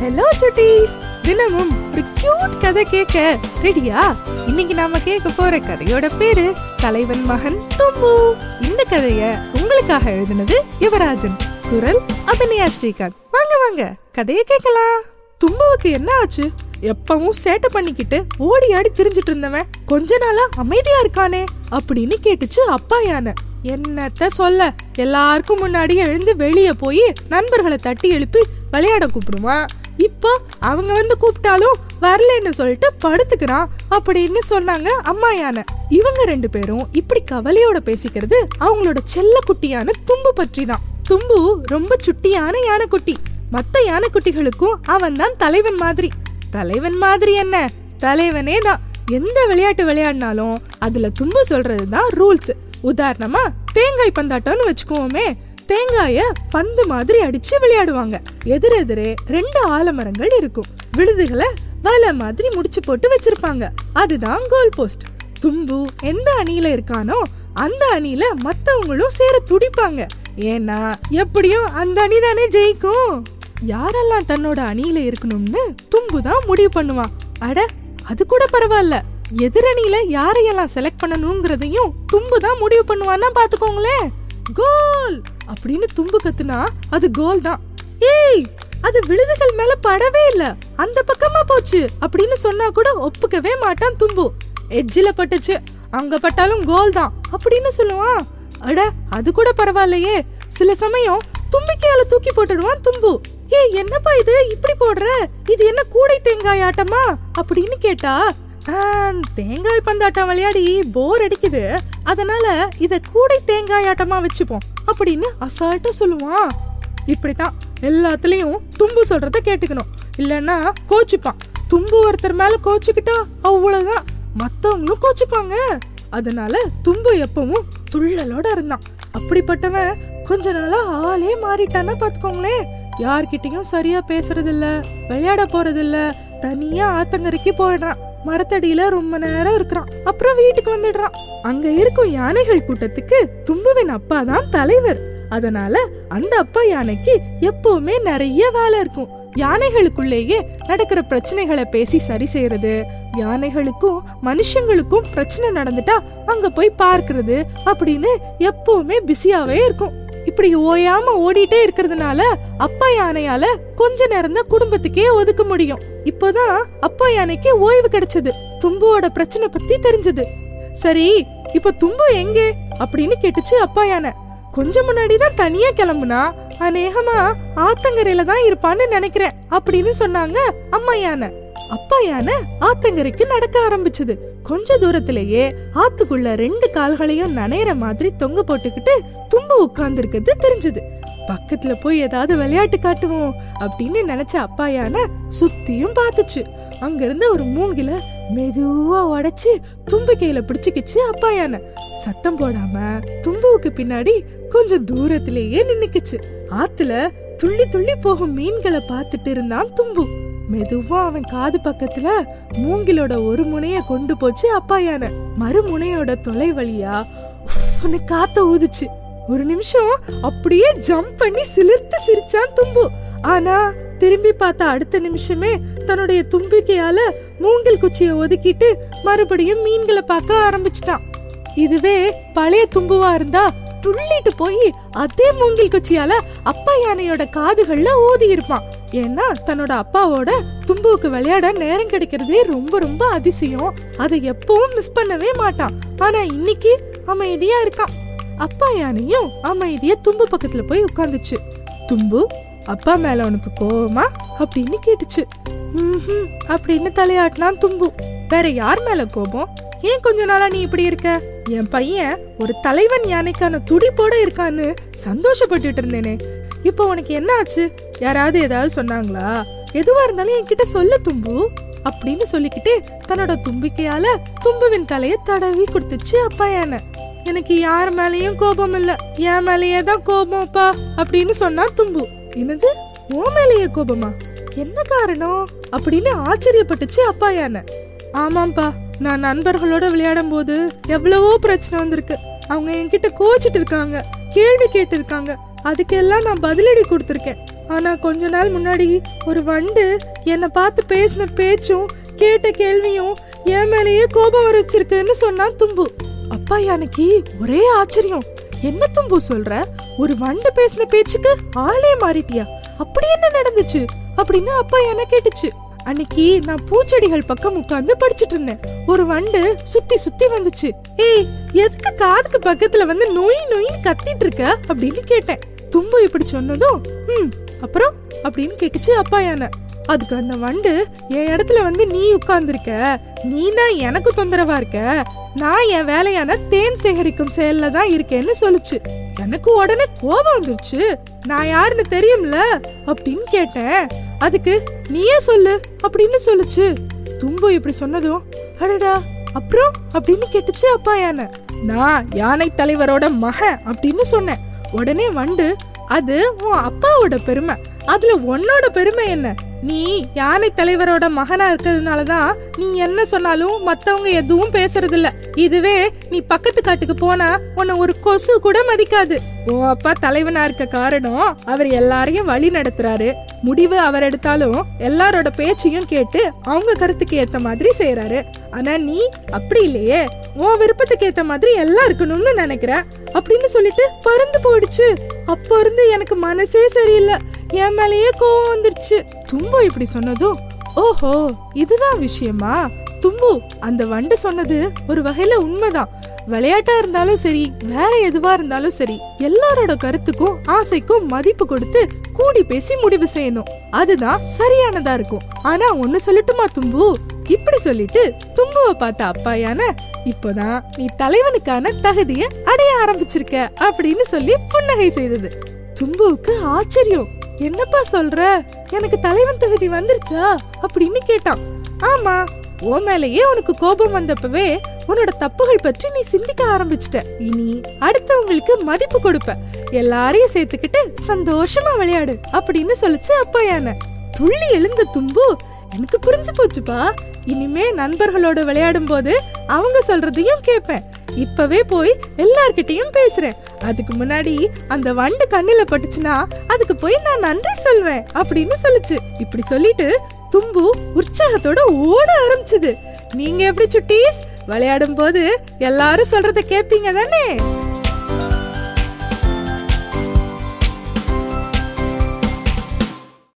Hello சுட்டீஸ் தினமும் ஒரு cute கதை கேட்க ரெடியா இன்னைக்கு நாம கேட்க போற கதையோட பேரு தலைவன் மகன் தும்பு. இந்த கதைய உங்களுக்காக எழுதினது யுவராஜன் குரல் அபிநயா ஸ்ரீகாந்த். வாங்க வாங்க கதையை கேட்கலாம். தும்புவுக்கு என்ன ஆச்சு? எப்பவும் சேட்டை பண்ணிக்கிட்டு ஓடி ஆடி திரிஞ்சிட்டு இருந்தவன் கொஞ்ச நாளா அமைதியா இருக்கானே அப்படின்னு கேட்டுச்சு அப்பா யானை. என்னத்த சொல்ல? எல்லாருக்கும் முன்னாடி எழுந்து வெளியே போய் நண்பர்களை தட்டி எழுப்பி விளையாட கூப்பிடுவான். இப்போ அவங்க வந்து கூப்பிட்டாலும் வரலன்னு சொல்லிட்டு படுத்துக்கிறான் அப்படின்னு சொன்னாங்க அம்மா யானை இவங்க ரெண்டு பேரும் இப்படி கவலையோட பேசிக்கிறது அவங்களோட செல்ல குட்டியான தும்பு பற்றி தான் தும்பு ரொம்ப சுட்டியான யானைக்குட்டி. மத்த யானைக்குட்டிகளுக்கும் அவன் தான் தலைவன் மாதிரி. தலைவன் மாதிரி என்ன? தலைவனே தான் எந்த விளையாட்டு விளையாடினாலும் அதுல தும்பு சொல்றது தான் ரூல்ஸ். உதாரணமா தேங்காய் பந்தாட்டம்னு வச்சுக்குவோமே தேங்காய பந்து மாதிரி அடிச்சு விளையாடுவாங்க. எதிரெதிரே ரெண்டு ஆலமரங்கள் இருக்கும். விழுதுகளை வலை மாதிரி முடிச்சு போட்டு வச்சிருப்பாங்க. அதுதான் கோல் போஸ்ட் தும்பு எந்த அணியில இருக்கானோ அந்த அணியில மத்தவங்களும் சேர துடிப்பாங்க. ஏன்னா எப்படியும் அந்த அணி தானே ஜெயிக்கும். யாரெல்லாம் தன்னோட அணியில இருக்கணும்னு தும்பு தான் முடிவு பண்ணுவான். அட அது கூட பரவாயில்ல. எதிரணியில யாரையெல்லாம் செலக்ட் பண்ணணுங்கிறதையும் தும்பு தான் முடிவு பண்ணுவான்னா பாத்துக்கோங்களேன். கோல் அப்படின்னு தும்பு கத்துனா அது கோல் தான். ஏய் அது விழுதுகள் மேல படவே இல்ல. அந்த பக்கமா போச்சு அப்படின்னு சொன்னா கூட ஒப்புக்கவே மாட்டான் தும்பு. எஜ்ஜில பட்டுச்சு. அங்க பட்டாலும் கோல் தான் அப்படின்னு சொல்லுவான். அட அது கூட பரவாயில்லையே. சில சமயம் தும்பிக்கையால தூக்கி போட்டுடுவான் தும்பு. ஏய் என்னப்பா இது? இப்படி போடுற? இது என்ன கூடை தேங்காய் ஆட்டமா? அப்படின்னு கேட்டா தேங்காய் பந்தாட்டம் விளையாடி போர் அடிக்குது. அதனால இத கூடை தேங்காய் ஆட்டமா வச்சுப்போம் அப்படின்னு அசால்ட்டா சொல்லுவான். இப்படித்தான் எல்லாத்துலயும் தும்பு சொல்றத கேட்டுக்கணும். இல்லன்னா கோச்சுப்பான். தும்பு ஒருத்தர் மேல கோச்சுக்கிட்டா அவ்வளவுதான். மத்தவங்களும் கோச்சுப்பாங்க. அதனால தும்பு எப்பவும் துள்ளலோட இருந்தான். அப்படிப்பட்டவன் கொஞ்ச நாளா ஆளே மாறிட்டான்னா பாத்துக்கோங்களேன் யார்கிட்டயும் சரியா பேசுறது இல்ல விளையாட போறது இல்ல தனியா ஆத்தங்கரைக்கு போயிடுறான். மரத்தடியில ரொம்ப நேரம் இருக்கிறான். அப்புறம் வீட்டுக்கு வந்துடுறான். அங்க இருக்கும் யானைகள் கூட்டத்துக்கு தும்புவின் அப்பா தான் தலைவர். அதனால அந்த அப்பா யானைக்கு எப்பவுமே நிறைய வேலை இருக்கும். யானைகளுக்குள்ளேயே நடக்கிற பிரச்சனைகளை பேசி சரி செய்யறது யானைகளுக்கும் மனுஷங்களுக்கும் பிரச்சனை நடந்துட்டா அங்க போய் பார்க்கறது அப்படின்னு எப்பவுமே பிஸியாவே இருக்கும். இப்படி ஓயாம ஓடிட்டே இருக்கிறதுனால அப்பா யானையால கொஞ்ச நேரம் தான் குடும்பத்துக்கே ஒதுக்க முடியும். இப்போதான் அப்பா யானைக்கு ஓய்வு கிடைச்சது. தும்புவோட பிரச்சனை பத்தி தெரிஞ்சது. சரி இப்போ தும்பு எங்கே? அப்படின்னு கேட்டுச்சு அப்பா யானை. கொஞ்சம் முன்னாடி தான் தனியா கிளம்புனா அநேகமா ஆத்தங்கரையில தான் இருப்பான்னு நினைக்கிறேன் அப்படின்னு சொன்னாங்க அம்மா யானை. அப்பா யானை ஆத்தங்கரைக்கு நடக்க ஆரம்பிச்சது. கொஞ்ச தூரத்திலேயே ஆத்துக்குள்ள ரெண்டு கால்களையும் நனையிற மாதிரி தொங்க போட்டுக்கிட்டு தும்பு உட்கார்ந்து இருக்கிறது தெரிஞ்சது. பக்கத்துல போய் ஏதாவது விளையாட்டு காட்டுவோம் அப்படின்னு நினைச்ச அப்பா யானை சுத்தியும் பார்த்துச்சு. அங்கிருந்து ஒரு மூங்கில மெதுவா உடைச்சு தும்பு கையில பிடிச்சுக்கிச்சு அப்பா யானை சத்தம் போடாம தும்புவுக்கு பின்னாடி கொஞ்சம் தூரத்திலேயே நின்னுக்குச்சு. ஆத்துல துள்ளி துள்ளி போகும் மீன்களை பார்த்துட்டு இருந்தான் தும்பு. மெதுவா அவன் காது பக்கத்துல மூங்கிலோட ஒரு முனைய கொண்டு போச்சு அப்பா யானை. மறுமுனையோட தொலை வழியா காத்த ஊதுச்சு. ஒரு நிமிஷம் அப்படியே ஜம்ப் பண்ணி சிலிர்த்து சிரிச்சான் தும்பு. ஆனா திரும்பி பார்த்த அடுத்த நிமிஷமே தன்னுடைய தும்பிக்கையால மூங்கில் குச்சியை ஒதுக்கிட்டு மறுபடியும் மீன்களை பார்க்க ஆரம்பிச்சிட்டான். இதுவே பழைய தும்புவா இருந்தா துள்ளிட்டு போய் அதே மூங்கில் குச்சியால அப்பா யானையோட காதுகள்ல ஊதி இருப்பான் ஏன்னா தன்னோட அப்பாவோட தும்புவுக்கு விளையாட நேரம் கிடைக்கிறதே ரொம்ப ரொம்ப அதிசயம். அதை எப்பவும் மிஸ் பண்ணவே மாட்டான். ஆனா இன்னைக்கு அமைதியா இருக்கான். அப்பா யானையும் அமைதியா தும்பு பக்கத்துல போய் உட்கார்ந்துச்சு தும்பு அப்பா மேல உனக்கு கோவமா? அப்படின்னு கேட்டுச்சு. "ம்ஹும்," அப்படின்னு தலையாட்டினான் தும்பு. வேற யார் மேல கோபம்? ஏன் கொஞ்ச நாளா நீ இப்படி இருக்க? என் பையன் ஒரு தலைவன் யானைக்கான துடிப்போட இருக்கான்னு சந்தோஷப்பட்டுட்டு இருந்தேனே. இப்போ உனக்கு என்ன ஆச்சு யாராவது ஏதாவது சொன்னாங்களா? எதுவா இருந்தாலும் என்கிட்ட சொல்ல தும்பு. அப்படின்னு சொல்லிக்கிட்டு தன்னோட தும்பிக்கையால தும்புவின் தலைய தடவி கொடுத்துச்சு அப்பா யானை எனக்கு யார் மேலயும் கோபம் இல்ல. என் மேலேயே தான் கோபம்ப்பா அப்படின்னு சொன்னா தும்பு. என்னது? உன் மேலேயே கோபமா? என்ன காரணம்? அப்படின்னு ஆச்சரியப்பட்டுச்சு அப்பா யானை ஆமாம்ப்பா நான் நண்பர்களோட விளையாடும் போது எவ்வளவோ பிரச்சனை வந்திருக்கு. அவங்க என்கிட்ட கோச்சிட்டு இருக்காங்க கேள்வி கேட்டு இருக்காங்க. அதுக்கெல்லாம் நான் பதிலடி கொடுத்துருக்கேன். ஆனால் கொஞ்ச நாள் முன்னாடி ஒரு வண்டு என்னை பார்த்து பேசின பேச்சும் கேட்ட கேள்வியும் என் மேலேயே கோபம் வர வச்சிருக்குன்னு சொன்னான் தும்பு. அப்பா எனக்கு ஒரே ஆச்சரியம். என்ன தும்பு சொல்ற? ஒரு வண்டு பேசின பேச்சுக்கு ஆளே மாறிட்டியா? அப்படி என்ன நடந்துச்சு? அப்படின்னு அப்பா என்ன கேட்டுச்சு. அன்னைக்கு நான் பூச்செடிகள் பக்கம் உட்கார்ந்து படிச்சிட்டு இருந்தேன். ஒரு வண்டு சுத்தி சுத்தி வந்துச்சு. ஏய் எதுக்கு காதுக்கு பக்கத்துல வந்து நொய் நொய் கத்திட்டு இருக்க? அப்படின்னு கேட்டேன். தும்பு இப்படி சொன்னதும் ம் அப்புறம்? அப்படின்னு கேட்டுச்சு அப்பா யானை. அதுக்கு அந்த வண்டு என் இடத்துல வந்து நீ உட்கார்ந்துருக்க. நீ தான் எனக்கு தொந்தரவா இருக்க. நான் என் வேலையான தேன் சேகரிக்கும் செயல்ல தான் இருக்கேன்னு சொல்லுச்சு. எனக்கு உடனே கோபம் வந்துருச்சு. நான் யாருன்னு தெரியும்ல? அப்படின்னு கேட்டேன். அதுக்கு நீயே சொல்லு அப்படின்னு சொல்லுச்சு. தும்பு இப்படி சொன்னதும் அடடா அப்புறம்? அப்படின்னு கேட்டுச்சு அப்பா யானை. நான் யானை தலைவரோட மகன் அப்படின்னு சொன்னேன். உடனே வண்டு அது உன் அப்பாவோட பெருமை. அதுல உன்னோட பெருமை என்ன? நீ யானை தலைவரோட மகனா இருக்கிறதுனால தான் நீ என்ன சொன்னாலும் மத்தவங்க எதுவும் பேசுறதில்ல. இதுவே நீ பக்கத்து காட்டுக்கு போனா உன்னை ஒரு கொசு கூட மதிக்காது. உன் அப்பா தலைவனா இருக்க காரணம் அவர் எல்லாரையும் வழி நடத்துறாரு. முடிவு அவர் எடுத்தாலும் எல்லாரோட பேச்சையும் கேட்டு அவங்க கருத்துக்கு ஏத்த மாதிரி செய்யறாரு ஆனா நீ அப்படி இல்லையே. உன் விருப்பத்துக்கு ஏத்த மாதிரி எல்லாம் இருக்கணும்னு நினைக்கிற. அப்படின்னு சொல்லிட்டு பறந்து போயிடுச்சு. அப்ப இருந்து எனக்கு மனசே சரியில்லை. என் மேலேயே கோவம் வந்துருச்சு. தும்பு இப்படி சொன்னதும் ஓஹோ இதுதான் விஷயமா? தும்பு அந்த வண்டு சொன்னது ஒரு வகையில உண்மைதான். விளையாட்டா இருந்தாலும் சரி வேற எதுவா இருந்தாலும் சரி எல்லாரோட கருத்துக்கும் ஆசைக்கும் மதிப்பு கொடுத்து கூடி பேசி முடிவு செய்யணும். அதுதான் சரியானதா இருக்கும். ஆனா ஒண்ணு சொல்லட்டுமா தும்பு? இப்படி சொல்லிட்டு தும்புவை பார்த்த அப்பாயான இப்போதான் நீ தலைவனுக்கான தகுதியை அடைய ஆரம்பிச்சிருக்க அப்படின்னு சொல்லி புன்னகை செய்தது. தும்புவுக்கு ஆச்சரியம். என்னப்பா சொல்ற? எனக்கு தலைவன் தகுதி வந்துருச்சா? அப்படின்னு கேட்டான். ஆமா ஓ மேலேயே உனக்கு கோபம் வந்தப்பவே உன்னோட தப்புகள் பற்றி நீ சிந்திக்க ஆரம்பிச்சிட்ட. இனி அடுத்தவங்களுக்கு மதிப்பு கொடுப்ப எல்லாரையும் சேர்த்துக்கிட்டு சந்தோஷமா விளையாடு அப்படின்னு சொல்லிச்சு அப்பா யானை துள்ளி எழுந்த தும்பு எனக்கு புரிஞ்சு போச்சுப்பா. இனிமே நண்பர்களோட விளையாடும் போது அவங்க சொல்றதையும் கேட்பேன் இப்பவே போய் எல்லார்கிட்டயும் பேசுறேன். அதுக்கு முன்னாடி அந்த வண்டு கண்ணில பட்டுச்சுன்னா அதுக்கு போய் நான் நன்றி சொல்வேன் அப்படின்னு சொல்லுச்சு. இப்படி சொல்லிட்டு தும்பு உற்சாகத்தோட ஓட ஆரம்பிச்சது. நீங்க எப்படி சுட்டீஸ்? விளையாடும் போது எல்லாரும் சொல்றத கேப்பீங்க தானே?